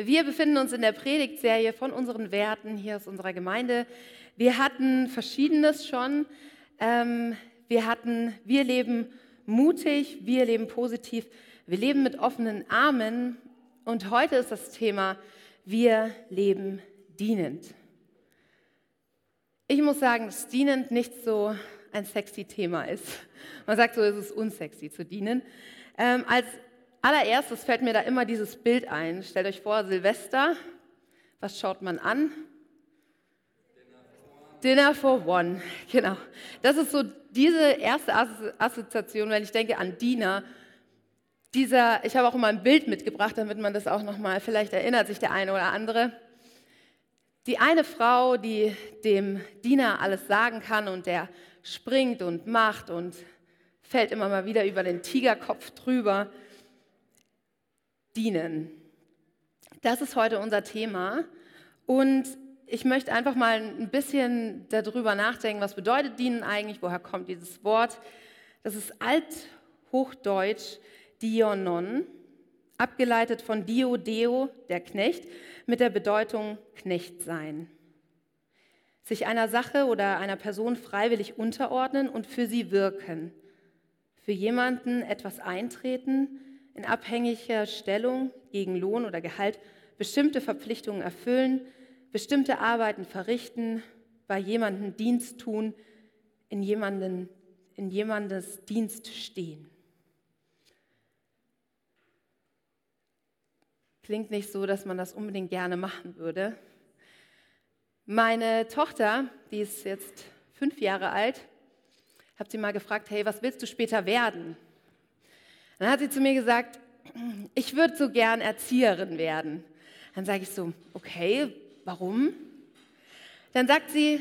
Wir befinden uns in der Predigtserie von unseren Werten hier aus unserer Gemeinde. Wir hatten Verschiedenes schon. Ähm, wir hatten, wir leben mutig, wir leben positiv, wir leben mit offenen Armen. Und heute ist das Thema, wir leben dienend. Ich muss sagen, dass dienend nicht so ein sexy Thema ist. Man sagt so, es ist unsexy zu dienen. Ähm, als allererstes fällt mir da immer dieses Bild ein. Stellt euch vor, Silvester, was schaut man an? Dinner for One, genau. Das ist so diese erste Assoziation, wenn ich denke an Diener. Dieser, ich habe auch immer ein Bild mitgebracht, damit man das auch nochmal, vielleicht erinnert sich der eine oder andere. Die eine Frau, die dem Diener alles sagen kann und der springt und macht und fällt immer mal wieder über den Tigerkopf drüber dienen. Das ist heute unser Thema. Und ich möchte einfach mal ein bisschen darüber nachdenken, was bedeutet dienen eigentlich, woher kommt dieses Wort. Das ist althochdeutsch Dionon, abgeleitet von Dio, Deo, der Knecht, mit der Bedeutung Knecht sein. Sich einer Sache oder einer Person freiwillig unterordnen und für sie wirken. Für jemanden etwas eintreten, in abhängiger Stellung gegen Lohn oder Gehalt bestimmte Verpflichtungen erfüllen, bestimmte Arbeiten verrichten, bei jemandem Dienst tun, in, jemanden, in jemandes Dienst stehen. Klingt nicht so, dass man das unbedingt gerne machen würde. Meine Tochter, die ist jetzt fünf Jahre alt, habe sie mal gefragt, hey, was willst du später werden? Dann hat sie zu mir gesagt, ich würde so gern Erzieherin werden. Dann sage ich so, okay, warum? Dann sagt sie,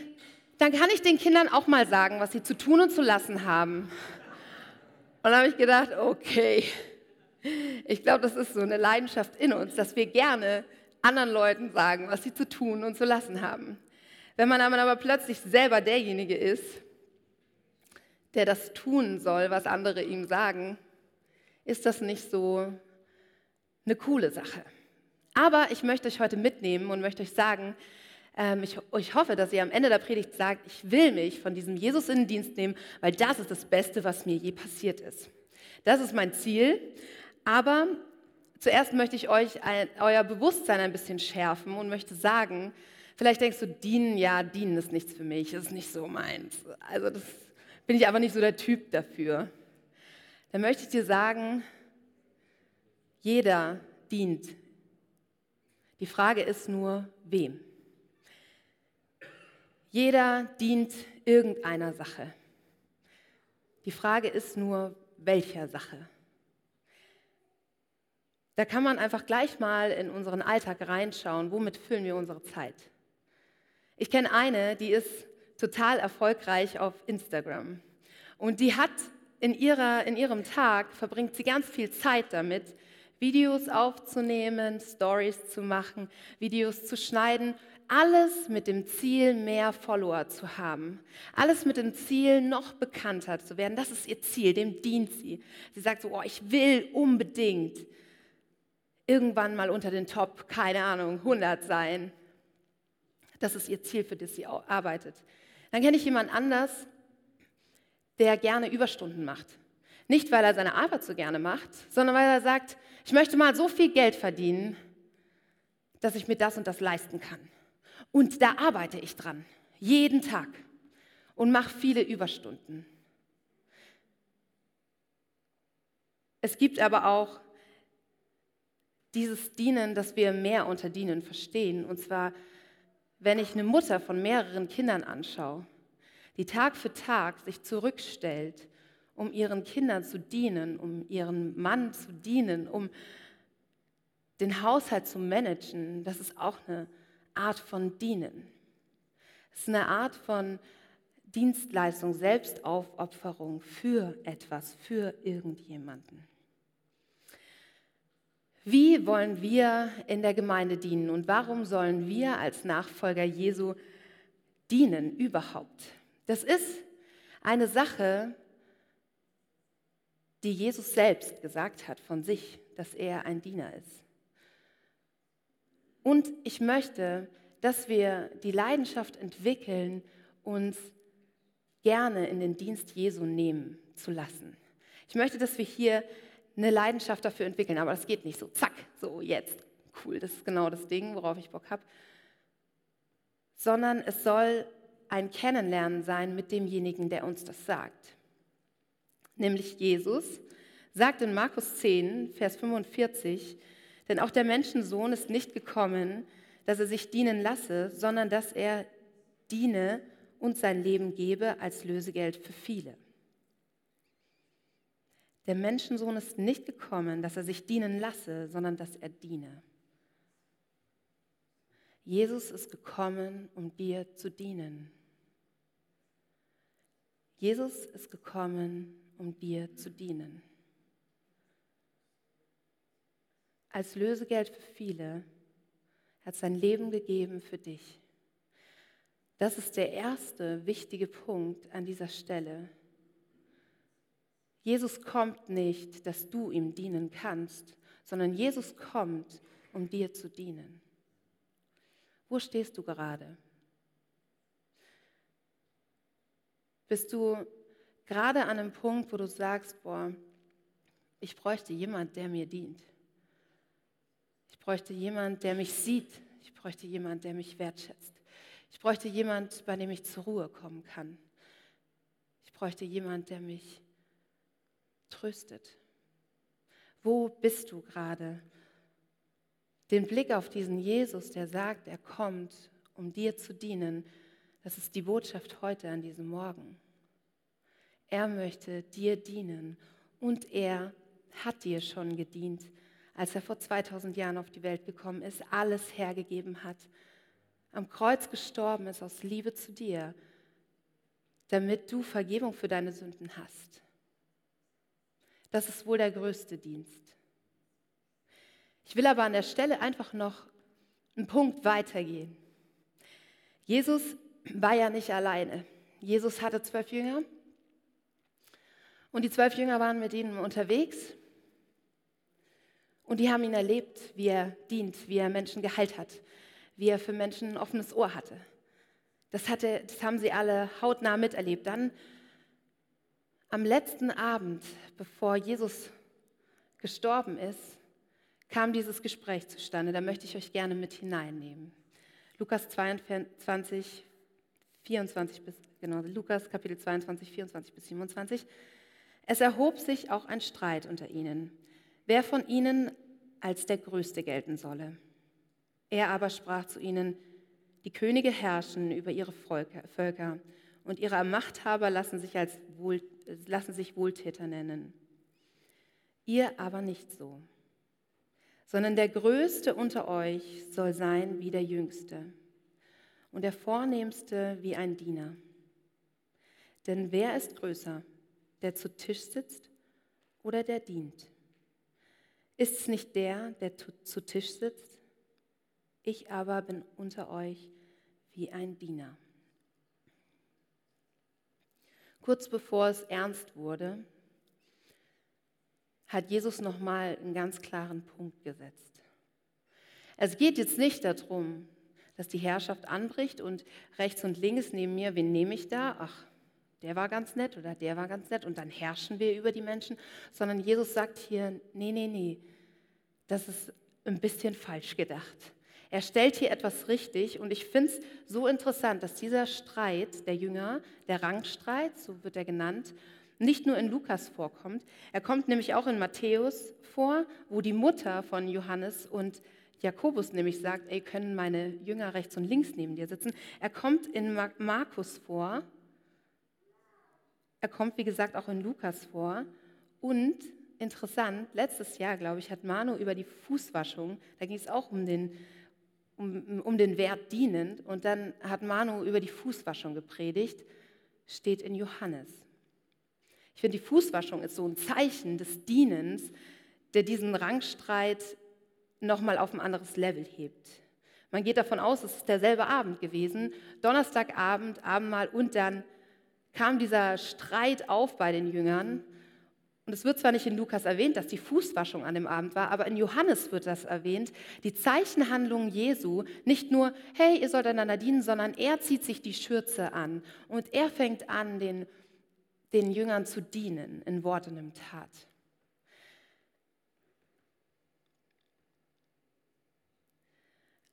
dann kann ich den Kindern auch mal sagen, was sie zu tun und zu lassen haben. Und dann habe ich gedacht, okay, ich glaube, das ist so eine Leidenschaft in uns, dass wir gerne anderen Leuten sagen, was sie zu tun und zu lassen haben. Wenn man aber plötzlich selber derjenige ist, der das tun soll, was andere ihm sagen, ist das nicht so eine coole Sache. Aber ich möchte euch heute mitnehmen und möchte euch sagen, ähm, ich, ich hoffe, dass ihr am Ende der Predigt sagt, ich will mich von diesem Jesus in den Dienst nehmen, weil das ist das Beste, was mir je passiert ist. Das ist mein Ziel. Aber zuerst möchte ich euch ein, euer Bewusstsein ein bisschen schärfen und möchte sagen, vielleicht denkst du, dienen, ja, dienen ist nichts für mich, ist nicht so meins. Also das bin ich aber nicht so der Typ dafür dann möchte ich dir sagen, jeder dient. Die Frage ist nur, wem? Jeder dient irgendeiner Sache. Die Frage ist nur, welcher Sache? Da kann man einfach gleich mal in unseren Alltag reinschauen, womit füllen wir unsere Zeit. Ich kenne eine, die ist total erfolgreich auf Instagram. Und die hat in, ihrer, in ihrem Tag verbringt sie ganz viel Zeit damit, Videos aufzunehmen, Stories zu machen, Videos zu schneiden, alles mit dem Ziel, mehr Follower zu haben. Alles mit dem Ziel, noch bekannter zu werden. Das ist ihr Ziel, dem dient sie. Sie sagt so, oh, ich will unbedingt irgendwann mal unter den Top, keine Ahnung, 100 sein. Das ist ihr Ziel, für das sie arbeitet. Dann kenne ich jemand anders, der gerne Überstunden macht. Nicht, weil er seine Arbeit so gerne macht, sondern weil er sagt, ich möchte mal so viel Geld verdienen, dass ich mir das und das leisten kann. Und da arbeite ich dran, jeden Tag und mache viele Überstunden. Es gibt aber auch dieses Dienen, das wir mehr unter Dienen verstehen. Und zwar, wenn ich eine Mutter von mehreren Kindern anschaue, die Tag für Tag sich zurückstellt, um ihren Kindern zu dienen, um ihren Mann zu dienen, um den Haushalt zu managen, das ist auch eine Art von Dienen. Es ist eine Art von Dienstleistung, Selbstaufopferung für etwas, für irgendjemanden. Wie wollen wir in der Gemeinde dienen und warum sollen wir als Nachfolger Jesu dienen überhaupt? Das ist eine Sache, die Jesus selbst gesagt hat von sich, dass er ein Diener ist. Und ich möchte, dass wir die Leidenschaft entwickeln, uns gerne in den Dienst Jesu nehmen zu lassen. Ich möchte, dass wir hier eine Leidenschaft dafür entwickeln, aber das geht nicht so, zack, so jetzt, cool, das ist genau das Ding, worauf ich Bock habe, sondern es soll ein Kennenlernen sein mit demjenigen, der uns das sagt. Nämlich Jesus sagt in Markus 10, Vers 45, denn auch der Menschensohn ist nicht gekommen, dass er sich dienen lasse, sondern dass er diene und sein Leben gebe als Lösegeld für viele. Der Menschensohn ist nicht gekommen, dass er sich dienen lasse, sondern dass er diene. Jesus ist gekommen, um dir zu dienen. Jesus ist gekommen, um dir zu dienen. Als Lösegeld für viele hat sein Leben gegeben für dich. Das ist der erste wichtige Punkt an dieser Stelle. Jesus kommt nicht, dass du ihm dienen kannst, sondern Jesus kommt, um dir zu dienen. Wo stehst du gerade? Bist du gerade an einem Punkt, wo du sagst, boah, ich bräuchte jemand, der mir dient. Ich bräuchte jemand, der mich sieht. Ich bräuchte jemand, der mich wertschätzt. Ich bräuchte jemand, bei dem ich zur Ruhe kommen kann. Ich bräuchte jemand, der mich tröstet? Wo bist du gerade? Den Blick auf diesen Jesus, der sagt, er kommt, um dir zu dienen, das ist die Botschaft heute an diesem Morgen. Er möchte dir dienen und er hat dir schon gedient, als er vor 2000 Jahren auf die Welt gekommen ist, alles hergegeben hat, am Kreuz gestorben ist aus Liebe zu dir, damit du Vergebung für deine Sünden hast. Das ist wohl der größte Dienst. Ich will aber an der Stelle einfach noch einen Punkt weitergehen. Jesus war ja nicht alleine. Jesus hatte zwölf Jünger und die zwölf Jünger waren mit ihm unterwegs und die haben ihn erlebt, wie er dient, wie er Menschen geheilt hat, wie er für Menschen ein offenes Ohr hatte. Das, hatte, das haben sie alle hautnah miterlebt. Dann am letzten Abend, bevor Jesus gestorben ist, kam dieses Gespräch zustande. Da möchte ich euch gerne mit hineinnehmen. Lukas 22, 24 bis, genau, Lukas Kapitel 22, 24 bis 27. Es erhob sich auch ein Streit unter ihnen, wer von ihnen als der Größte gelten solle. Er aber sprach zu ihnen, die Könige herrschen über ihre Völker und ihre Machthaber lassen sich, als Wohl, lassen sich Wohltäter nennen. Ihr aber nicht so, sondern der Größte unter euch soll sein wie der Jüngste und der Vornehmste wie ein Diener. Denn wer ist größer, der zu Tisch sitzt oder der dient? Ist es nicht der, der zu Tisch sitzt? Ich aber bin unter euch wie ein Diener. Kurz bevor es ernst wurde, hat Jesus nochmal einen ganz klaren Punkt gesetzt. Es geht jetzt nicht darum, dass die Herrschaft anbricht und rechts und links neben mir, wen nehme ich da? Ach, der war ganz nett oder der war ganz nett und dann herrschen wir über die Menschen, sondern Jesus sagt hier, nee, nee, nee, das ist ein bisschen falsch gedacht. Er stellt hier etwas richtig und ich finde es so interessant, dass dieser Streit der Jünger, der Rangstreit, so wird er genannt, nicht nur in Lukas vorkommt. Er kommt nämlich auch in Matthäus vor, wo die Mutter von Johannes und Jakobus nämlich sagt, ey, können meine Jünger rechts und links neben dir sitzen. Er kommt in Markus vor. Er kommt, wie gesagt, auch in Lukas vor. Und interessant, letztes Jahr, glaube ich, hat Manu über die Fußwaschung, da ging es auch um den um, um den Wert dienend. Und dann hat Manu über die Fußwaschung gepredigt, steht in Johannes. Ich finde, die Fußwaschung ist so ein Zeichen des Dienens, der diesen Rangstreit nochmal auf ein anderes Level hebt. Man geht davon aus, es ist derselbe Abend gewesen, Donnerstagabend, Abendmahl und dann kam dieser Streit auf bei den Jüngern Und es wird zwar nicht in Lukas erwähnt, dass die Fußwaschung an dem Abend war, aber in Johannes wird das erwähnt, die Zeichenhandlungen Jesu, nicht nur, hey, ihr sollt einander dienen, sondern er zieht sich die Schürze an und er fängt an, den, den Jüngern zu dienen in Wort und in Tat.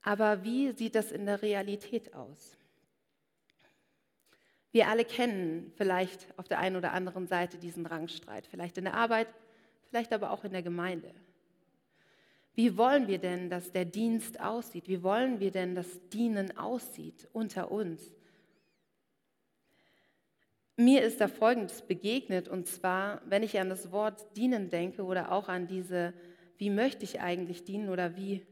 Aber wie sieht das in der Realität aus? Wir alle kennen vielleicht auf der einen oder anderen Seite diesen Rangstreit, vielleicht in der Arbeit, vielleicht aber auch in der Gemeinde. Wie wollen wir denn, dass der Dienst aussieht? Wie wollen wir denn, dass Dienen aussieht unter uns? Mir ist da Folgendes begegnet, und zwar, wenn ich an das Wort dienen denke oder auch an diese, wie möchte ich eigentlich dienen oder wie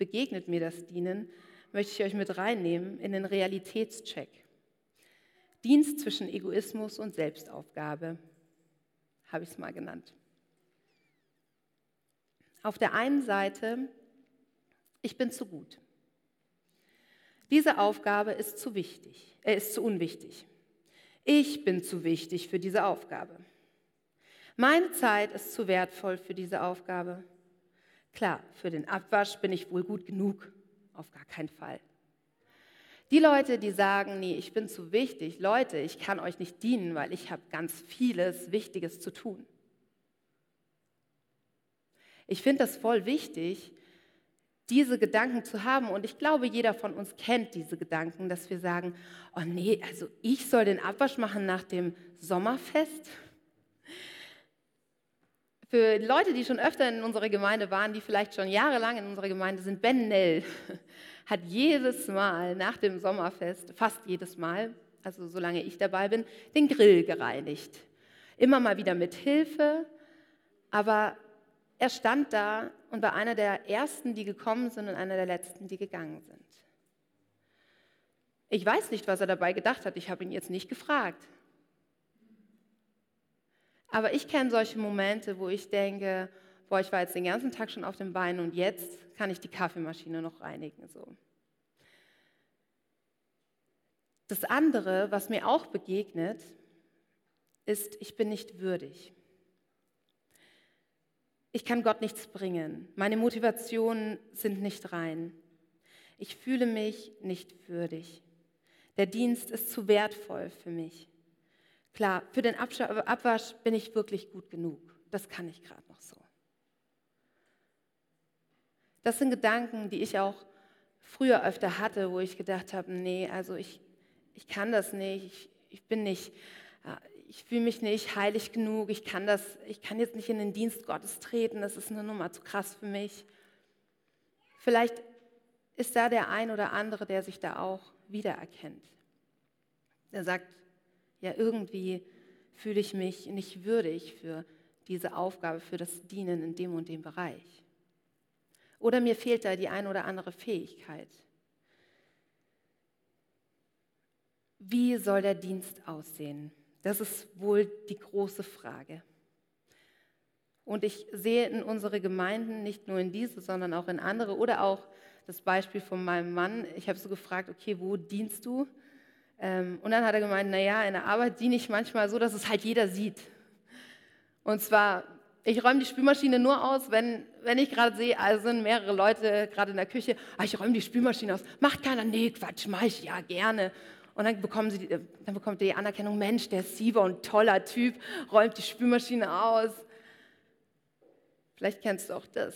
begegnet mir das Dienen, möchte ich euch mit reinnehmen in den Realitätscheck. Dienst zwischen Egoismus und Selbstaufgabe, habe ich es mal genannt. Auf der einen Seite, ich bin zu gut. Diese Aufgabe ist zu wichtig, er äh, ist zu unwichtig. Ich bin zu wichtig für diese Aufgabe. Meine Zeit ist zu wertvoll für diese Aufgabe. Klar, für den Abwasch bin ich wohl gut genug, auf gar keinen Fall. Die Leute, die sagen, nee, ich bin zu wichtig, Leute, ich kann euch nicht dienen, weil ich habe ganz vieles Wichtiges zu tun. Ich finde das voll wichtig, diese Gedanken zu haben. Und ich glaube, jeder von uns kennt diese Gedanken, dass wir sagen, oh nee, also ich soll den Abwasch machen nach dem Sommerfest. Für Leute, die schon öfter in unserer Gemeinde waren, die vielleicht schon jahrelang in unserer Gemeinde sind, Ben Nell hat jedes Mal nach dem Sommerfest, fast jedes Mal, also solange ich dabei bin, den Grill gereinigt. Immer mal wieder mit Hilfe, aber er stand da und war einer der ersten, die gekommen sind und einer der letzten, die gegangen sind. Ich weiß nicht, was er dabei gedacht hat. Ich habe ihn jetzt nicht gefragt. Aber ich kenne solche Momente, wo ich denke, boah, ich war jetzt den ganzen Tag schon auf dem Bein und jetzt kann ich die Kaffeemaschine noch reinigen. So. Das andere, was mir auch begegnet, ist, ich bin nicht würdig. Ich kann Gott nichts bringen. Meine Motivationen sind nicht rein. Ich fühle mich nicht würdig. Der Dienst ist zu wertvoll für mich. Klar, für den Abwasch bin ich wirklich gut genug. Das kann ich gerade noch so. Das sind Gedanken, die ich auch früher öfter hatte, wo ich gedacht habe, nee, also ich, ich kann das nicht, ich, ich bin nicht, äh, ich fühle mich nicht heilig genug, ich kann das, ich kann jetzt nicht in den Dienst Gottes treten, das ist eine Nummer zu krass für mich. Vielleicht ist da der ein oder andere, der sich da auch wiedererkennt. Der sagt, ja, irgendwie fühle ich mich nicht würdig für diese Aufgabe, für das Dienen in dem und dem Bereich. Oder mir fehlt da die ein oder andere Fähigkeit. Wie soll der Dienst aussehen? Das ist wohl die große Frage. Und ich sehe in unsere Gemeinden, nicht nur in diese, sondern auch in andere oder auch das Beispiel von meinem Mann. Ich habe so gefragt, okay, wo dienst du? Ähm, und dann hat er gemeint, naja, in der Arbeit diene ich manchmal so, dass es halt jeder sieht. Und zwar ich räume die Spülmaschine nur aus, wenn, wenn ich gerade sehe, also sind mehrere Leute gerade in der Küche, ah, ich räume die Spülmaschine aus. Macht keiner, nee, Quatsch, mach ich ja gerne. Und dann, bekommen sie, dann bekommt ihr die Anerkennung, Mensch, der ist Sieber und toller Typ, räumt die Spülmaschine aus. Vielleicht kennst du auch das,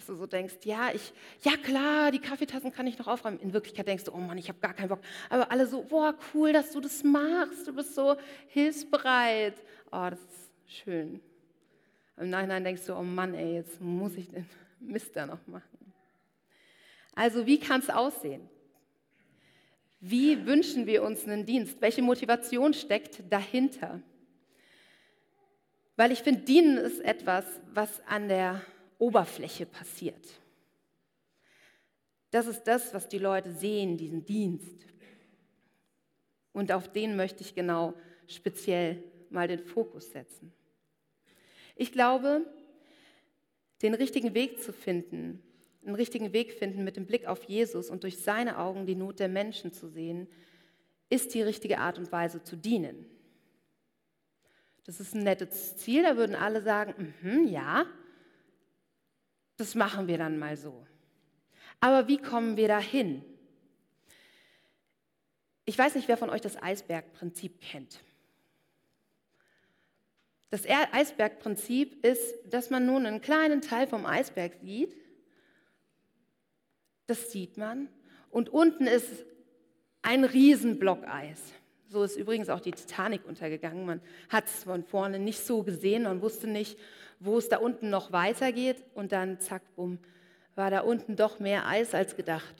dass du so denkst, ja, ich, ja klar, die Kaffeetassen kann ich noch aufräumen. In Wirklichkeit denkst du, oh Mann, ich habe gar keinen Bock. Aber alle so, boah, cool, dass du das machst, du bist so hilfsbereit. Oh, das ist schön. Im Nachhinein denkst du, oh Mann, ey, jetzt muss ich den Mist da noch machen. Also wie kann es aussehen? Wie wünschen wir uns einen Dienst? Welche Motivation steckt dahinter? Weil ich finde, Dienen ist etwas, was an der Oberfläche passiert. Das ist das, was die Leute sehen, diesen Dienst. Und auf den möchte ich genau speziell mal den Fokus setzen. Ich glaube, den richtigen Weg zu finden, einen richtigen Weg finden mit dem Blick auf Jesus und durch seine Augen die Not der Menschen zu sehen, ist die richtige Art und Weise zu dienen. Das ist ein nettes Ziel, da würden alle sagen, mm ja, das machen wir dann mal so. Aber wie kommen wir dahin? Ich weiß nicht, wer von euch das Eisbergprinzip kennt. Das Eisbergprinzip ist, dass man nun einen kleinen Teil vom Eisberg sieht. Das sieht man. Und unten ist ein Riesenblock Eis. So ist übrigens auch die Titanic untergegangen. Man hat es von vorne nicht so gesehen. Man wusste nicht, wo es da unten noch weitergeht. Und dann, zack, bumm, war da unten doch mehr Eis als gedacht.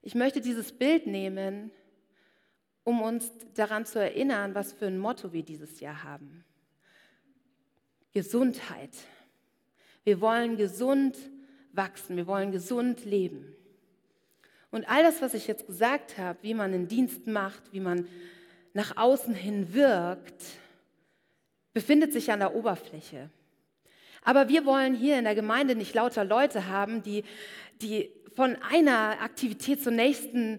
Ich möchte dieses Bild nehmen, um uns daran zu erinnern, was für ein Motto wir dieses Jahr haben. Gesundheit. Wir wollen gesund wachsen, wir wollen gesund leben. Und all das, was ich jetzt gesagt habe, wie man einen Dienst macht, wie man nach außen hin wirkt, befindet sich an der Oberfläche. Aber wir wollen hier in der Gemeinde nicht lauter Leute haben, die, die von einer Aktivität zur nächsten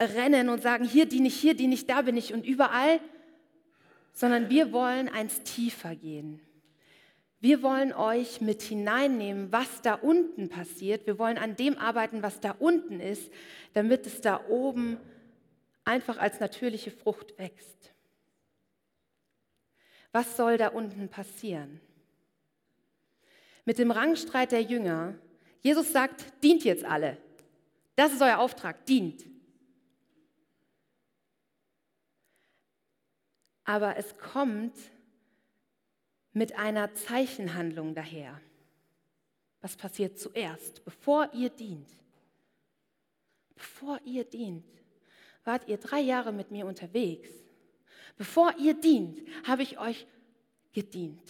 rennen und sagen, hier diene ich, hier diene ich, da bin ich und überall, sondern wir wollen eins tiefer gehen. Wir wollen euch mit hineinnehmen, was da unten passiert. Wir wollen an dem arbeiten, was da unten ist, damit es da oben einfach als natürliche Frucht wächst. Was soll da unten passieren? Mit dem Rangstreit der Jünger, Jesus sagt, dient jetzt alle. Das ist euer Auftrag, dient. Aber es kommt mit einer Zeichenhandlung daher. Was passiert zuerst, bevor ihr dient? Bevor ihr dient, wart ihr drei Jahre mit mir unterwegs. Bevor ihr dient, habe ich euch gedient.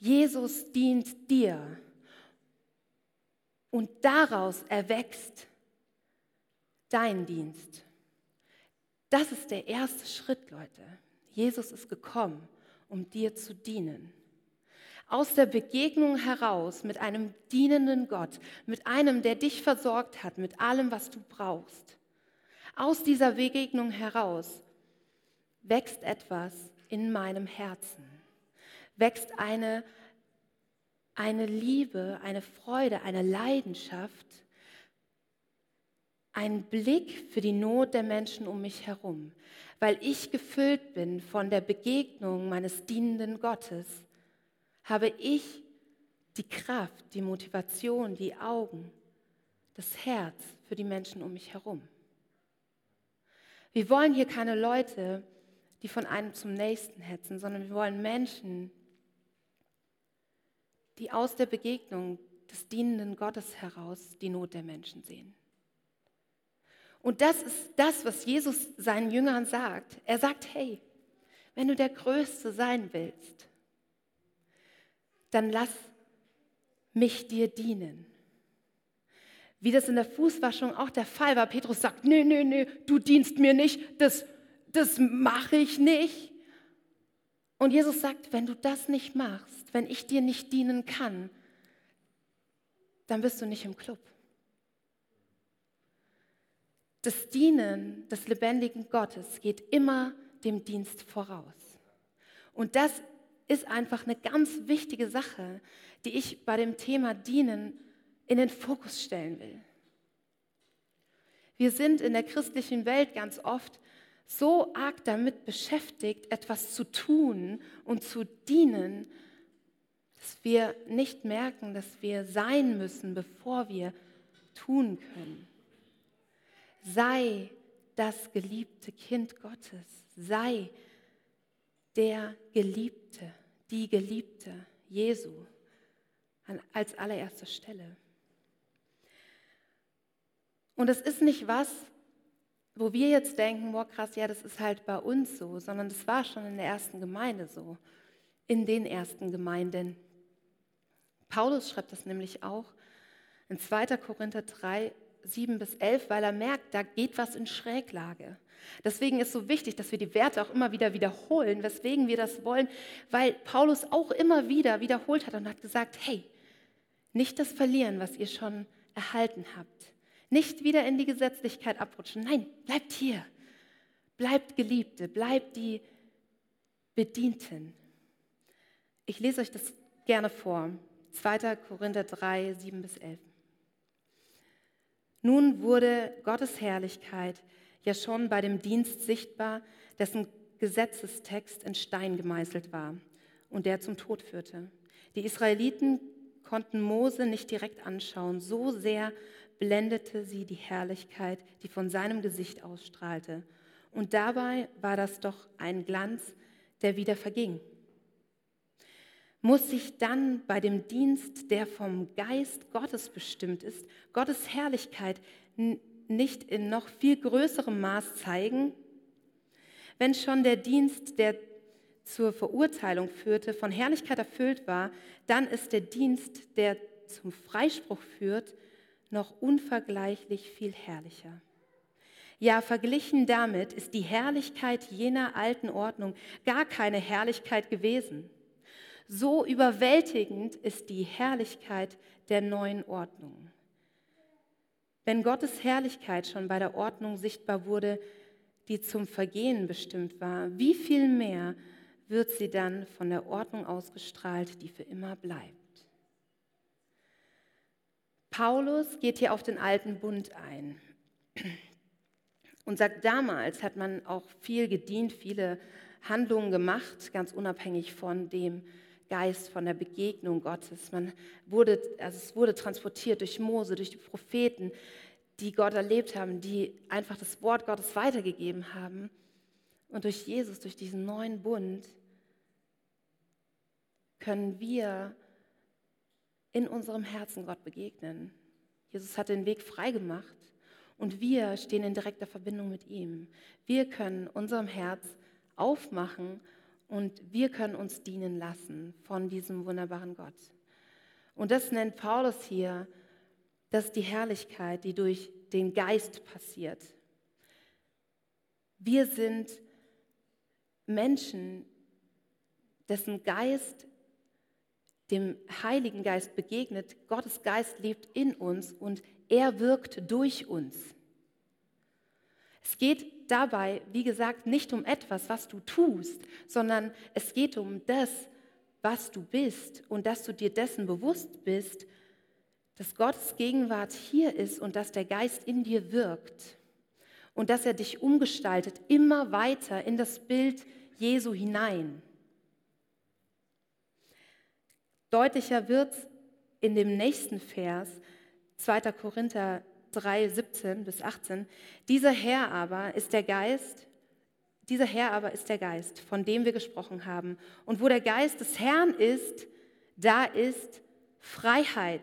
Jesus dient dir und daraus erwächst dein Dienst. Das ist der erste Schritt, Leute. Jesus ist gekommen, um dir zu dienen. Aus der Begegnung heraus mit einem dienenden Gott, mit einem, der dich versorgt hat, mit allem, was du brauchst. Aus dieser Begegnung heraus wächst etwas in meinem Herzen, wächst eine, eine Liebe, eine Freude, eine Leidenschaft, ein Blick für die Not der Menschen um mich herum, weil ich gefüllt bin von der Begegnung meines dienenden Gottes, habe ich die Kraft, die Motivation, die Augen, das Herz für die Menschen um mich herum. Wir wollen hier keine Leute, die von einem zum nächsten hetzen, sondern wir wollen Menschen, die aus der Begegnung des dienenden Gottes heraus die Not der Menschen sehen. Und das ist das, was Jesus seinen Jüngern sagt. Er sagt, hey, wenn du der Größte sein willst, dann lass mich dir dienen. Wie das in der Fußwaschung auch der Fall war. Petrus sagt, nee, nee, nee, du dienst mir nicht, das, das mache ich nicht. Und Jesus sagt, wenn du das nicht machst, wenn ich dir nicht dienen kann, dann bist du nicht im Club. Das Dienen des lebendigen Gottes geht immer dem Dienst voraus. Und das ist einfach eine ganz wichtige Sache, die ich bei dem Thema Dienen in den Fokus stellen will. Wir sind in der christlichen Welt ganz oft so arg damit beschäftigt, etwas zu tun und zu dienen, dass wir nicht merken, dass wir sein müssen, bevor wir tun können. Sei das geliebte Kind Gottes. Sei der Geliebte, die Geliebte Jesu als allererster Stelle. Und es ist nicht was, wo wir jetzt denken, boah krass, ja, das ist halt bei uns so, sondern das war schon in der ersten Gemeinde so, in den ersten Gemeinden. Paulus schreibt das nämlich auch in 2. Korinther 3, 7 bis 11, weil er merkt, da geht was in Schräglage. Deswegen ist so wichtig, dass wir die Werte auch immer wieder wiederholen, weswegen wir das wollen, weil Paulus auch immer wieder wiederholt hat und hat gesagt, hey, nicht das verlieren, was ihr schon erhalten habt. Nicht wieder in die Gesetzlichkeit abrutschen. Nein, bleibt hier. bleibt Geliebte, bleibt die Bedienten. Ich lese euch das gerne vor. 2. Korinther 3, 7 bis 11. Nun wurde Gottes Herrlichkeit ja schon bei dem Dienst sichtbar, dessen Gesetzestext in Stein gemeißelt war und der zum Tod führte. Die Israeliten konnten Mose nicht direkt anschauen, so sehr blendete sie die Herrlichkeit, die von seinem Gesicht ausstrahlte. Und dabei war das doch ein Glanz, der wieder verging. Muss sich dann bei dem Dienst, der vom Geist Gottes bestimmt ist, Gottes Herrlichkeit nicht in noch viel größerem Maß zeigen? Wenn schon der Dienst, der zur Verurteilung führte, von Herrlichkeit erfüllt war, dann ist der Dienst, der zum Freispruch führt, noch unvergleichlich viel herrlicher. Ja, verglichen damit ist die Herrlichkeit jener alten Ordnung gar keine Herrlichkeit gewesen. So überwältigend ist die Herrlichkeit der neuen Ordnung. Wenn Gottes Herrlichkeit schon bei der Ordnung sichtbar wurde, die zum Vergehen bestimmt war, wie viel mehr wird sie dann von der Ordnung ausgestrahlt, die für immer bleibt. Paulus geht hier auf den alten Bund ein und sagt, damals hat man auch viel gedient, viele Handlungen gemacht, ganz unabhängig von dem Geist, von der Begegnung Gottes. Man wurde, also es wurde transportiert durch Mose, durch die Propheten, die Gott erlebt haben, die einfach das Wort Gottes weitergegeben haben. Und durch Jesus, durch diesen neuen Bund, können wir in unserem Herzen Gott begegnen. Jesus hat den Weg frei gemacht und wir stehen in direkter Verbindung mit ihm. Wir können unserem Herz aufmachen und wir können uns dienen lassen von diesem wunderbaren Gott. Und das nennt Paulus hier, das ist die Herrlichkeit, die durch den Geist passiert. Wir sind Menschen, dessen Geist dem Heiligen Geist begegnet. Gottes Geist lebt in uns und er wirkt durch uns. Es geht dabei, wie gesagt, nicht um etwas, was du tust, sondern es geht um das, was du bist und dass du dir dessen bewusst bist, dass Gottes Gegenwart hier ist und dass der Geist in dir wirkt und dass er dich umgestaltet immer weiter in das Bild Jesu hinein. Deutlicher wird es in dem nächsten Vers, 2. Korinther 3, 17 bis 18. Dieser Herr aber ist der Geist, dieser Herr aber ist der Geist, von dem wir gesprochen haben. Und wo der Geist des Herrn ist, da ist Freiheit.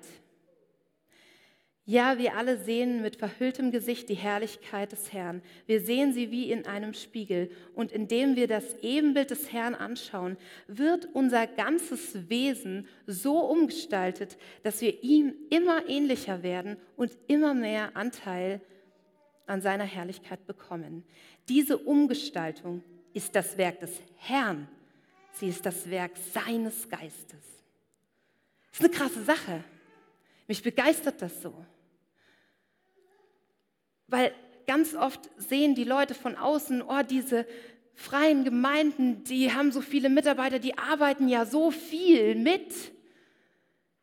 Ja, wir alle sehen mit verhülltem Gesicht die Herrlichkeit des Herrn. Wir sehen sie wie in einem Spiegel. Und indem wir das Ebenbild des Herrn anschauen, wird unser ganzes Wesen so umgestaltet, dass wir ihm immer ähnlicher werden und immer mehr Anteil an seiner Herrlichkeit bekommen. Diese Umgestaltung ist das Werk des Herrn. Sie ist das Werk seines Geistes. Das ist eine krasse Sache. Mich begeistert das so. Weil ganz oft sehen die Leute von außen, oh, diese freien Gemeinden, die haben so viele Mitarbeiter, die arbeiten ja so viel mit.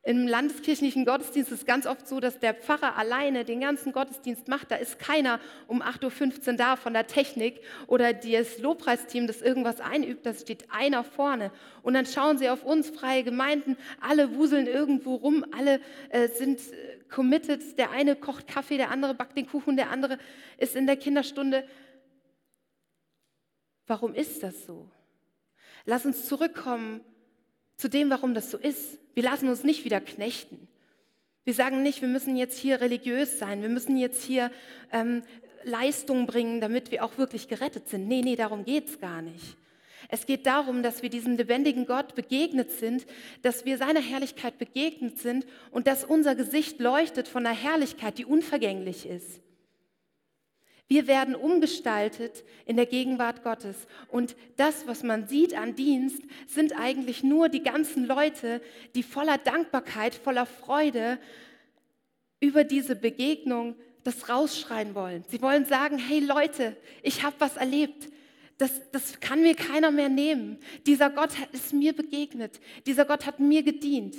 Im landeskirchlichen Gottesdienst ist es ganz oft so, dass der Pfarrer alleine den ganzen Gottesdienst macht. Da ist keiner um 8.15 Uhr da von der Technik oder das Lobpreisteam, das irgendwas einübt. Da steht einer vorne. Und dann schauen sie auf uns, freie Gemeinden. Alle wuseln irgendwo rum. Alle äh, sind äh, committed. Der eine kocht Kaffee, der andere backt den Kuchen, der andere ist in der Kinderstunde. Warum ist das so? Lass uns zurückkommen zu dem, warum das so ist. Wir lassen uns nicht wieder knechten. Wir sagen nicht, wir müssen jetzt hier religiös sein, wir müssen jetzt hier ähm, Leistung bringen, damit wir auch wirklich gerettet sind. Nee, nee, darum geht es gar nicht. Es geht darum, dass wir diesem lebendigen Gott begegnet sind, dass wir seiner Herrlichkeit begegnet sind und dass unser Gesicht leuchtet von einer Herrlichkeit, die unvergänglich ist. Wir werden umgestaltet in der Gegenwart Gottes. Und das, was man sieht an Dienst, sind eigentlich nur die ganzen Leute, die voller Dankbarkeit, voller Freude über diese Begegnung das rausschreien wollen. Sie wollen sagen, hey Leute, ich habe was erlebt. Das, das kann mir keiner mehr nehmen. Dieser Gott ist mir begegnet. Dieser Gott hat mir gedient.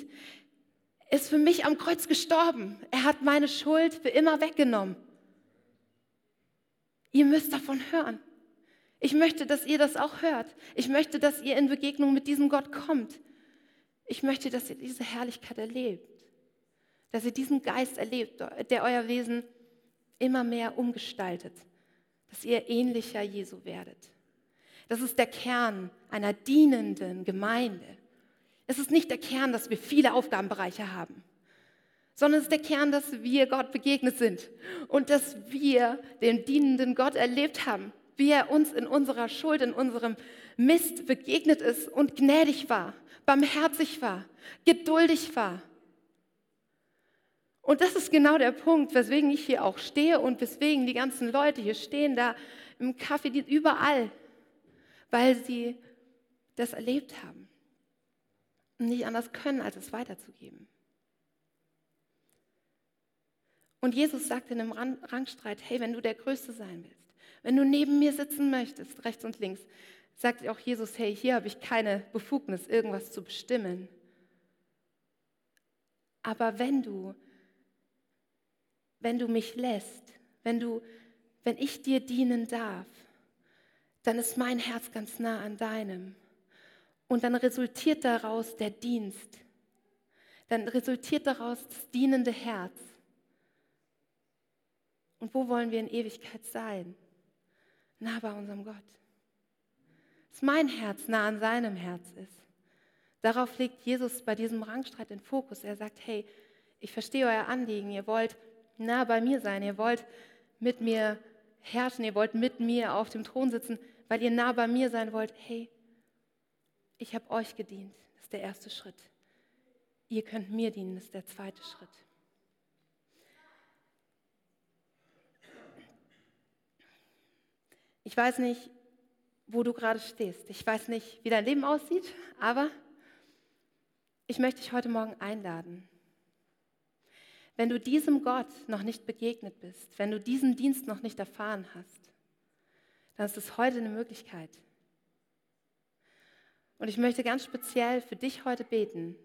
Ist für mich am Kreuz gestorben. Er hat meine Schuld für immer weggenommen. Ihr müsst davon hören. Ich möchte, dass ihr das auch hört. Ich möchte, dass ihr in Begegnung mit diesem Gott kommt. Ich möchte, dass ihr diese Herrlichkeit erlebt. Dass ihr diesen Geist erlebt, der euer Wesen immer mehr umgestaltet. Dass ihr ähnlicher Jesu werdet. Das ist der Kern einer dienenden Gemeinde. Es ist nicht der Kern, dass wir viele Aufgabenbereiche haben, sondern es ist der Kern, dass wir Gott begegnet sind und dass wir den dienenden Gott erlebt haben, wie er uns in unserer Schuld, in unserem Mist begegnet ist und gnädig war, barmherzig war, geduldig war. Und das ist genau der Punkt, weswegen ich hier auch stehe und weswegen die ganzen Leute hier stehen, da im Kaffee, die überall, weil sie das erlebt haben und nicht anders können, als es weiterzugeben. Und Jesus sagte in einem Rangstreit, hey, wenn du der Größte sein willst, wenn du neben mir sitzen möchtest, rechts und links, sagt auch Jesus, hey, hier habe ich keine Befugnis, irgendwas zu bestimmen. Aber wenn du, wenn du mich lässt, wenn du, wenn ich dir dienen darf, dann ist mein Herz ganz nah an deinem. Und dann resultiert daraus der Dienst. Dann resultiert daraus das dienende Herz. Und wo wollen wir in Ewigkeit sein? Nah bei unserem Gott. Dass mein Herz nah an seinem Herz ist. Darauf legt Jesus bei diesem Rangstreit den Fokus. Er sagt, hey, ich verstehe euer Anliegen. Ihr wollt nah bei mir sein. Ihr wollt mit mir herrschen. Ihr wollt mit mir auf dem Thron sitzen weil ihr nah bei mir sein wollt, hey, ich habe euch gedient, das ist der erste Schritt. Ihr könnt mir dienen, das ist der zweite Schritt. Ich weiß nicht, wo du gerade stehst. Ich weiß nicht, wie dein Leben aussieht, aber ich möchte dich heute Morgen einladen. Wenn du diesem Gott noch nicht begegnet bist, wenn du diesen Dienst noch nicht erfahren hast, dann ist es heute eine Möglichkeit. Und ich möchte ganz speziell für dich heute beten,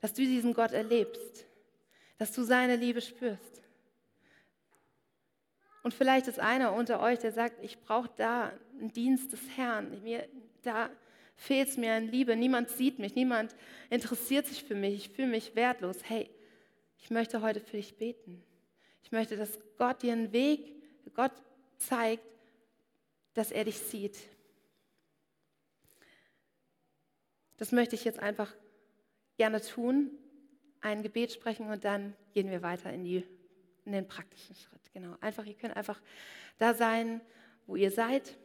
dass du diesen Gott erlebst, dass du seine Liebe spürst. Und vielleicht ist einer unter euch, der sagt, ich brauche da einen Dienst des Herrn. Mir, da fehlt es mir an Liebe. Niemand sieht mich, niemand interessiert sich für mich. Ich fühle mich wertlos. Hey, ich möchte heute für dich beten. Ich möchte, dass Gott dir einen Weg, Gott zeigt, dass er dich sieht. Das möchte ich jetzt einfach gerne tun, ein Gebet sprechen und dann gehen wir weiter in, die, in den praktischen Schritt. Genau, einfach, ihr könnt einfach da sein, wo ihr seid.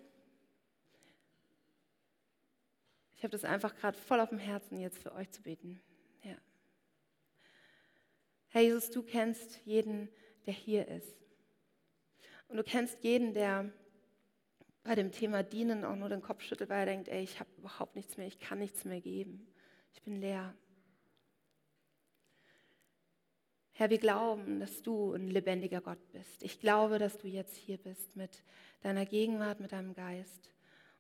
Ich habe das einfach gerade voll auf dem Herzen, jetzt für euch zu beten. Ja. Herr Jesus, du kennst jeden, der hier ist. Und du kennst jeden, der bei dem Thema Dienen auch nur den Kopf schüttelt, weil er denkt, ey, ich habe überhaupt nichts mehr, ich kann nichts mehr geben. Ich bin leer. Herr, wir glauben, dass du ein lebendiger Gott bist. Ich glaube, dass du jetzt hier bist mit deiner Gegenwart, mit deinem Geist.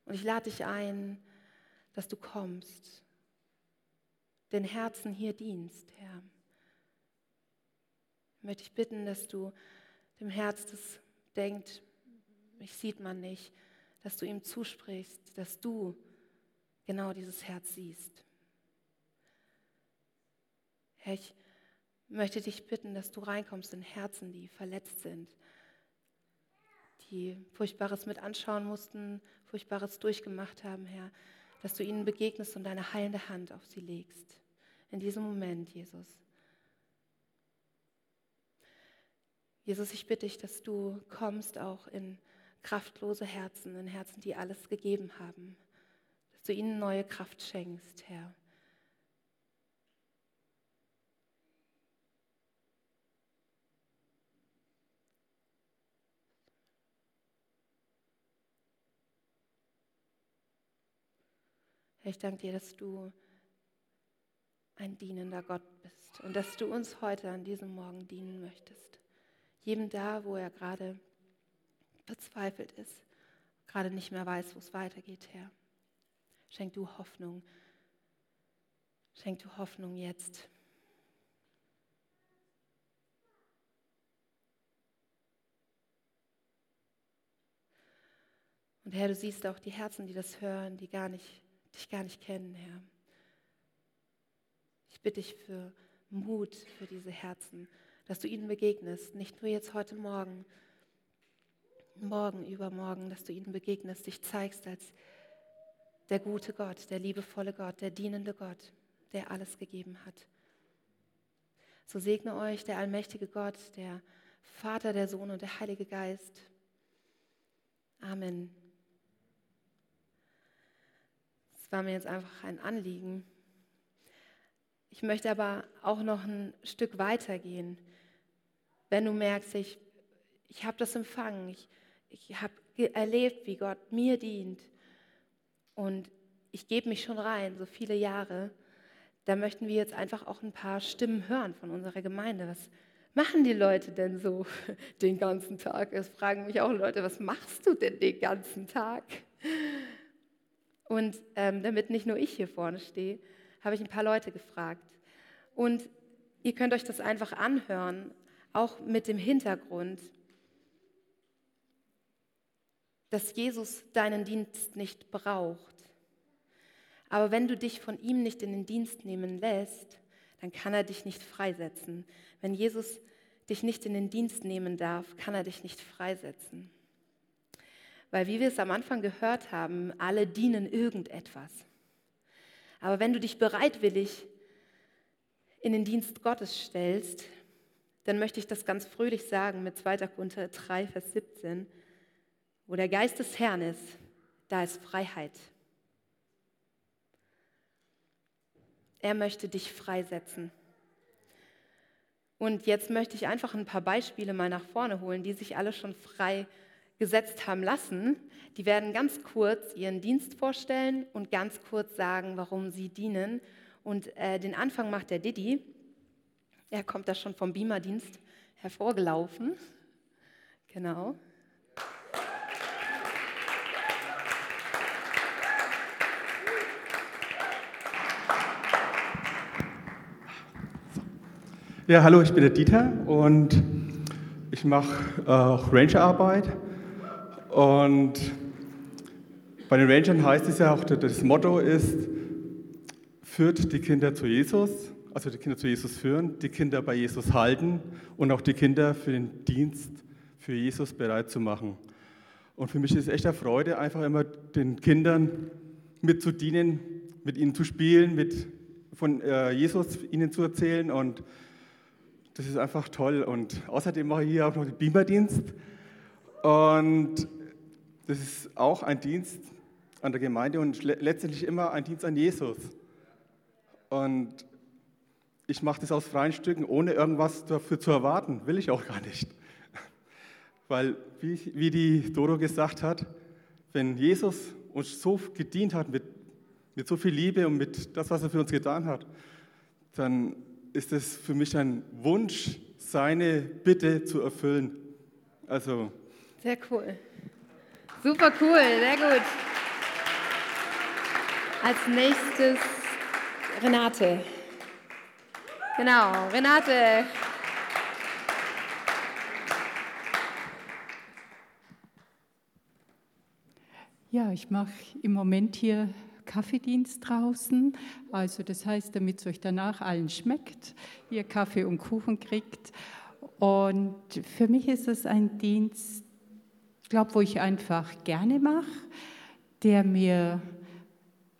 Und ich lade dich ein, dass du kommst, den Herzen hier dienst, Herr. Ich möchte ich bitten, dass du dem Herz, das denkt, mich sieht man nicht, dass du ihm zusprichst, dass du genau dieses Herz siehst. Herr, ich möchte dich bitten, dass du reinkommst in Herzen, die verletzt sind, die Furchtbares mit anschauen mussten, Furchtbares durchgemacht haben, Herr, dass du ihnen begegnest und deine heilende Hand auf sie legst. In diesem Moment, Jesus. Jesus, ich bitte dich, dass du kommst auch in kraftlose Herzen, in Herzen, die alles gegeben haben, dass du ihnen neue Kraft schenkst, Herr. Ich danke dir, dass du ein dienender Gott bist und dass du uns heute an diesem Morgen dienen möchtest. Jedem da, wo er gerade verzweifelt ist, gerade nicht mehr weiß, wo es weitergeht, Herr. Schenk du Hoffnung. Schenk du Hoffnung jetzt. Und Herr, du siehst auch die Herzen, die das hören, die gar nicht, dich gar nicht kennen, Herr. Ich bitte dich für Mut für diese Herzen, dass du ihnen begegnest, nicht nur jetzt heute Morgen, morgen, übermorgen, dass du ihnen begegnest, dich zeigst als der gute Gott, der liebevolle Gott, der dienende Gott, der alles gegeben hat. So segne euch der allmächtige Gott, der Vater, der Sohn und der Heilige Geist. Amen. Es war mir jetzt einfach ein Anliegen. Ich möchte aber auch noch ein Stück weitergehen. Wenn du merkst, ich, ich habe das empfangen, ich, ich habe erlebt, wie Gott mir dient und ich gebe mich schon rein, so viele Jahre, da möchten wir jetzt einfach auch ein paar Stimmen hören von unserer Gemeinde. Was machen die Leute denn so den ganzen Tag? Es fragen mich auch Leute, was machst du denn den ganzen Tag? Und ähm, damit nicht nur ich hier vorne stehe, habe ich ein paar Leute gefragt. Und ihr könnt euch das einfach anhören, auch mit dem Hintergrund, dass Jesus deinen Dienst nicht braucht. Aber wenn du dich von ihm nicht in den Dienst nehmen lässt, dann kann er dich nicht freisetzen. Wenn Jesus dich nicht in den Dienst nehmen darf, kann er dich nicht freisetzen. Weil wie wir es am Anfang gehört haben, alle dienen irgendetwas. Aber wenn du dich bereitwillig in den Dienst Gottes stellst, dann möchte ich das ganz fröhlich sagen mit 2. Korinther 3, Vers 17, wo der Geist des Herrn ist, da ist Freiheit. Er möchte dich freisetzen. Und jetzt möchte ich einfach ein paar Beispiele mal nach vorne holen, die sich alle schon frei gesetzt haben lassen, die werden ganz kurz ihren Dienst vorstellen und ganz kurz sagen, warum sie dienen. Und äh, den Anfang macht der Didi. Er kommt da schon vom Beamer-Dienst hervorgelaufen. Genau. Ja, hallo, ich bin der Dieter und ich mache äh, auch Rangerarbeit und bei den Rangern heißt es ja auch, das Motto ist, führt die Kinder zu Jesus, also die Kinder zu Jesus führen, die Kinder bei Jesus halten und auch die Kinder für den Dienst für Jesus bereit zu machen. Und für mich ist es echt eine Freude, einfach immer den Kindern mitzudienen, mit ihnen zu spielen, mit von äh, Jesus ihnen zu erzählen und das ist einfach toll. Und außerdem mache ich hier auch noch den Beamerdienst. Und das ist auch ein Dienst an der Gemeinde und letztendlich immer ein Dienst an Jesus. Und ich mache das aus freien Stücken, ohne irgendwas dafür zu erwarten. Will ich auch gar nicht. Weil, wie, wie die Doro gesagt hat, wenn Jesus uns so gedient hat mit, mit so viel Liebe und mit das, was er für uns getan hat, dann ist es für mich ein Wunsch, seine Bitte zu erfüllen. Also. Sehr cool. Super cool, sehr gut. Als nächstes Renate. Genau, Renate. Ja, ich mache im Moment hier Kaffeedienst draußen. Also das heißt, damit es euch danach allen schmeckt, ihr Kaffee und Kuchen kriegt. Und für mich ist es ein Dienst, glaube, wo ich einfach gerne mache, der mir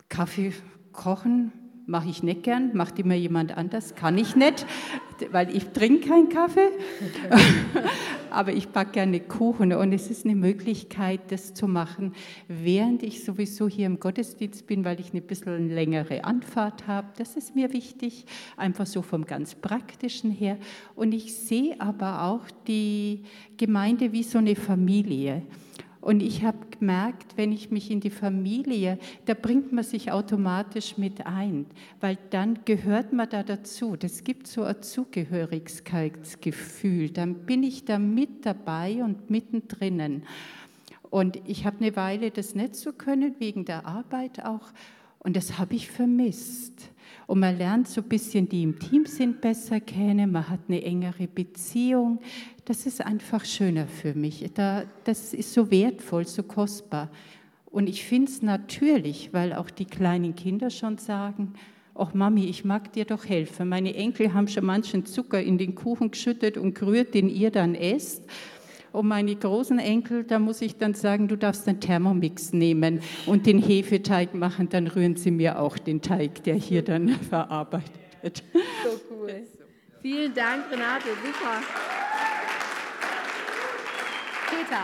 Kaffee kochen mache ich nicht gern, macht immer jemand anders, kann ich nicht, weil ich trinke keinen Kaffee, aber ich backe gerne Kuchen und es ist eine Möglichkeit, das zu machen, während ich sowieso hier im Gottesdienst bin, weil ich eine bisschen längere Anfahrt habe. Das ist mir wichtig, einfach so vom ganz Praktischen her. Und ich sehe aber auch die Gemeinde wie so eine Familie. Und ich habe gemerkt, wenn ich mich in die Familie, da bringt man sich automatisch mit ein, weil dann gehört man da dazu. Das gibt so ein Zugehörigkeitsgefühl. Dann bin ich da mit dabei und mittendrin. Und ich habe eine Weile das nicht so können, wegen der Arbeit auch. Und das habe ich vermisst. Und man lernt so ein bisschen, die im Team sind, besser kennen. Man hat eine engere Beziehung. Das ist einfach schöner für mich. Da, das ist so wertvoll, so kostbar. Und ich finde es natürlich, weil auch die kleinen Kinder schon sagen, ach Mami, ich mag dir doch helfen. Meine Enkel haben schon manchen Zucker in den Kuchen geschüttet und gerührt, den ihr dann esst. Und meine großen Enkel, da muss ich dann sagen, du darfst einen Thermomix nehmen und den Hefeteig machen, dann rühren sie mir auch den Teig, der hier dann verarbeitet wird. So cool. Vielen Dank, Renate, super. Peter.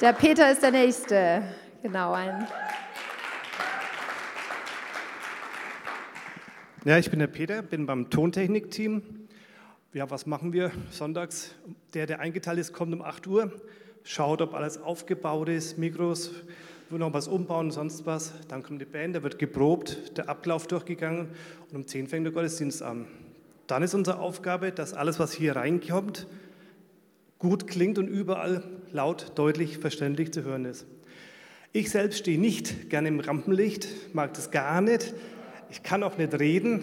Der Peter ist der Nächste. Genau, ein. Ja, ich bin der Peter, bin beim Tontechnik-Team ja, was machen wir sonntags? Der, der eingeteilt ist, kommt um 8 Uhr, schaut, ob alles aufgebaut ist, Mikros, will noch was umbauen, sonst was. Dann kommt die Band, da wird geprobt, der Ablauf durchgegangen und um 10 fängt der Gottesdienst an. Dann ist unsere Aufgabe, dass alles, was hier reinkommt, gut klingt und überall laut, deutlich, verständlich zu hören ist. Ich selbst stehe nicht gerne im Rampenlicht, mag das gar nicht. Ich kann auch nicht reden,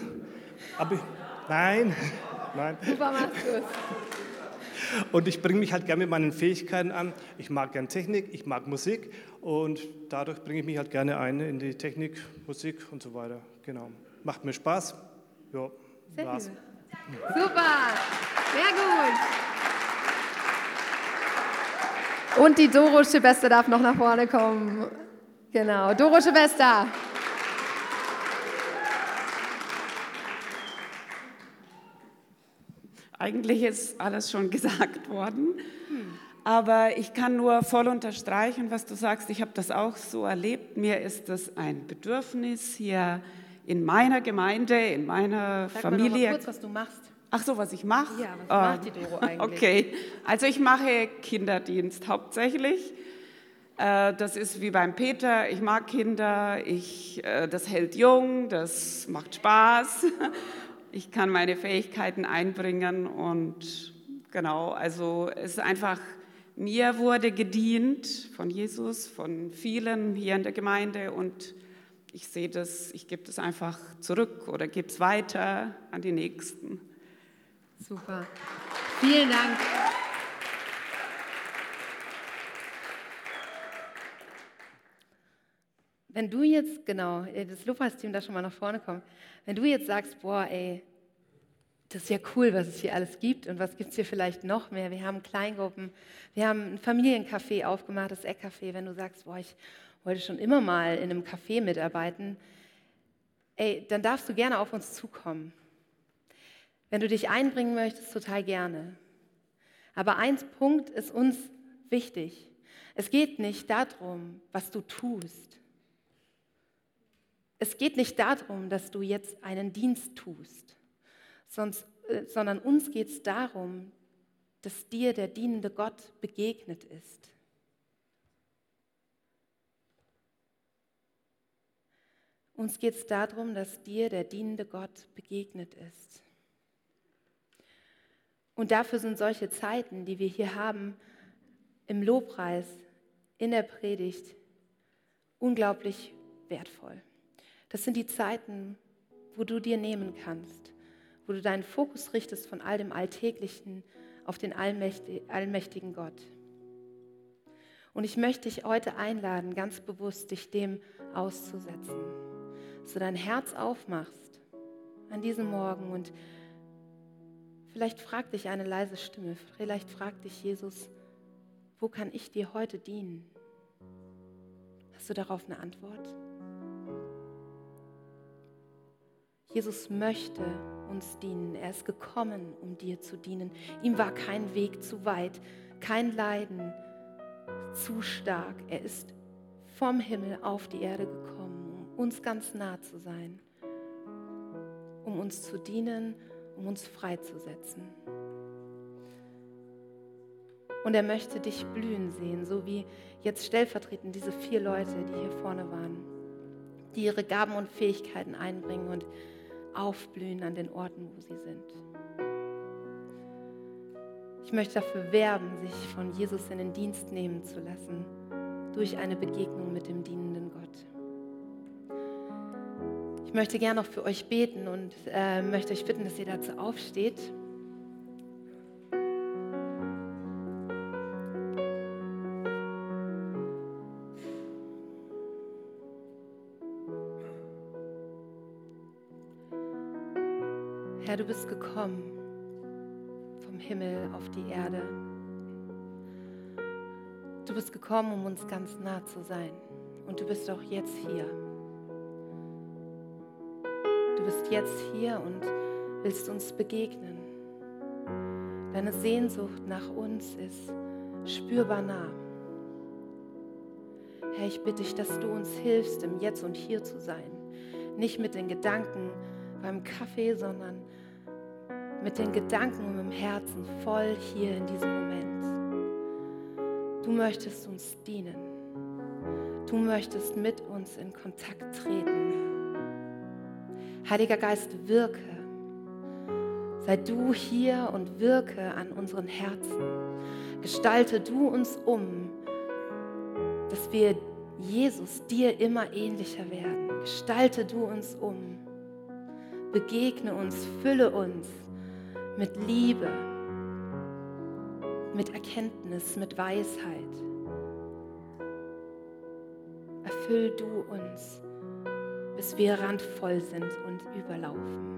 aber ich, nein, Nein. Super machst du es. Und ich bringe mich halt gerne mit meinen Fähigkeiten an. Ich mag gerne Technik, ich mag Musik und dadurch bringe ich mich halt gerne ein in die Technik, Musik und so weiter. Genau. Macht mir Spaß. Ja, Sehr war's. Super, sehr gut. Und die Doro Schibester darf noch nach vorne kommen. Genau, Doro Schibester. Eigentlich ist alles schon gesagt worden. Aber ich kann nur voll unterstreichen, was du sagst. Ich habe das auch so erlebt. Mir ist das ein Bedürfnis hier in meiner Gemeinde, in meiner Sag Familie. Mal noch mal kurz, was du machst. Ach so, was ich mache? Ja, was oh. macht die Doro eigentlich? Okay, also ich mache Kinderdienst hauptsächlich. Äh, das ist wie beim Peter, ich mag Kinder, ich, äh, das hält jung, das macht Spaß ich kann meine Fähigkeiten einbringen und genau, also es ist einfach, mir wurde gedient von Jesus, von vielen hier in der Gemeinde und ich sehe das, ich gebe das einfach zurück oder gebe es weiter an die Nächsten. Super. Vielen Dank. Wenn du jetzt, genau, äh, das Lobpreisteam da schon mal nach vorne kommt, wenn du jetzt sagst, boah, ey, das ist ja cool, was es hier alles gibt und was gibt es hier vielleicht noch mehr? Wir haben Kleingruppen, wir haben ein Familiencafé aufgemacht, das Eckcafé. Wenn du sagst, boah, ich wollte schon immer mal in einem Café mitarbeiten, ey, dann darfst du gerne auf uns zukommen. Wenn du dich einbringen möchtest, total gerne. Aber ein Punkt ist uns wichtig. Es geht nicht darum, was du tust. Es geht nicht darum, dass du jetzt einen Dienst tust, sonst, äh, sondern uns geht es darum, dass dir der dienende Gott begegnet ist. Uns geht es darum, dass dir der dienende Gott begegnet ist. Und dafür sind solche Zeiten, die wir hier haben, im Lobpreis, in der Predigt, unglaublich wertvoll. Das sind die Zeiten, wo du dir nehmen kannst, wo du deinen Fokus richtest von all dem Alltäglichen auf den allmächtigen Gott. Und ich möchte dich heute einladen, ganz bewusst dich dem auszusetzen, dass du dein Herz aufmachst an diesem Morgen und vielleicht fragt dich eine leise Stimme, vielleicht fragt dich Jesus, wo kann ich dir heute dienen? Hast du darauf eine Antwort? Jesus möchte uns dienen. Er ist gekommen, um dir zu dienen. Ihm war kein Weg zu weit, kein Leiden zu stark. Er ist vom Himmel auf die Erde gekommen, um uns ganz nah zu sein, um uns zu dienen, um uns freizusetzen. Und er möchte dich blühen sehen, so wie jetzt stellvertretend diese vier Leute, die hier vorne waren, die ihre Gaben und Fähigkeiten einbringen und aufblühen an den Orten, wo sie sind. Ich möchte dafür werben, sich von Jesus in den Dienst nehmen zu lassen, durch eine Begegnung mit dem dienenden Gott. Ich möchte gerne noch für euch beten und äh, möchte euch bitten, dass ihr dazu aufsteht. Herr, du bist gekommen vom Himmel auf die Erde. Du bist gekommen, um uns ganz nah zu sein. Und du bist auch jetzt hier. Jetzt hier und willst uns begegnen. Deine Sehnsucht nach uns ist spürbar nah. Herr, ich bitte dich, dass du uns hilfst, im Jetzt und Hier zu sein. Nicht mit den Gedanken beim Kaffee, sondern mit den Gedanken und im Herzen voll hier in diesem Moment. Du möchtest uns dienen. Du möchtest mit uns in Kontakt treten. Heiliger Geist, wirke. Sei du hier und wirke an unseren Herzen. Gestalte du uns um, dass wir Jesus dir immer ähnlicher werden. Gestalte du uns um. Begegne uns, fülle uns mit Liebe, mit Erkenntnis, mit Weisheit. Erfüll du uns, bis wir randvoll sind und überlaufen.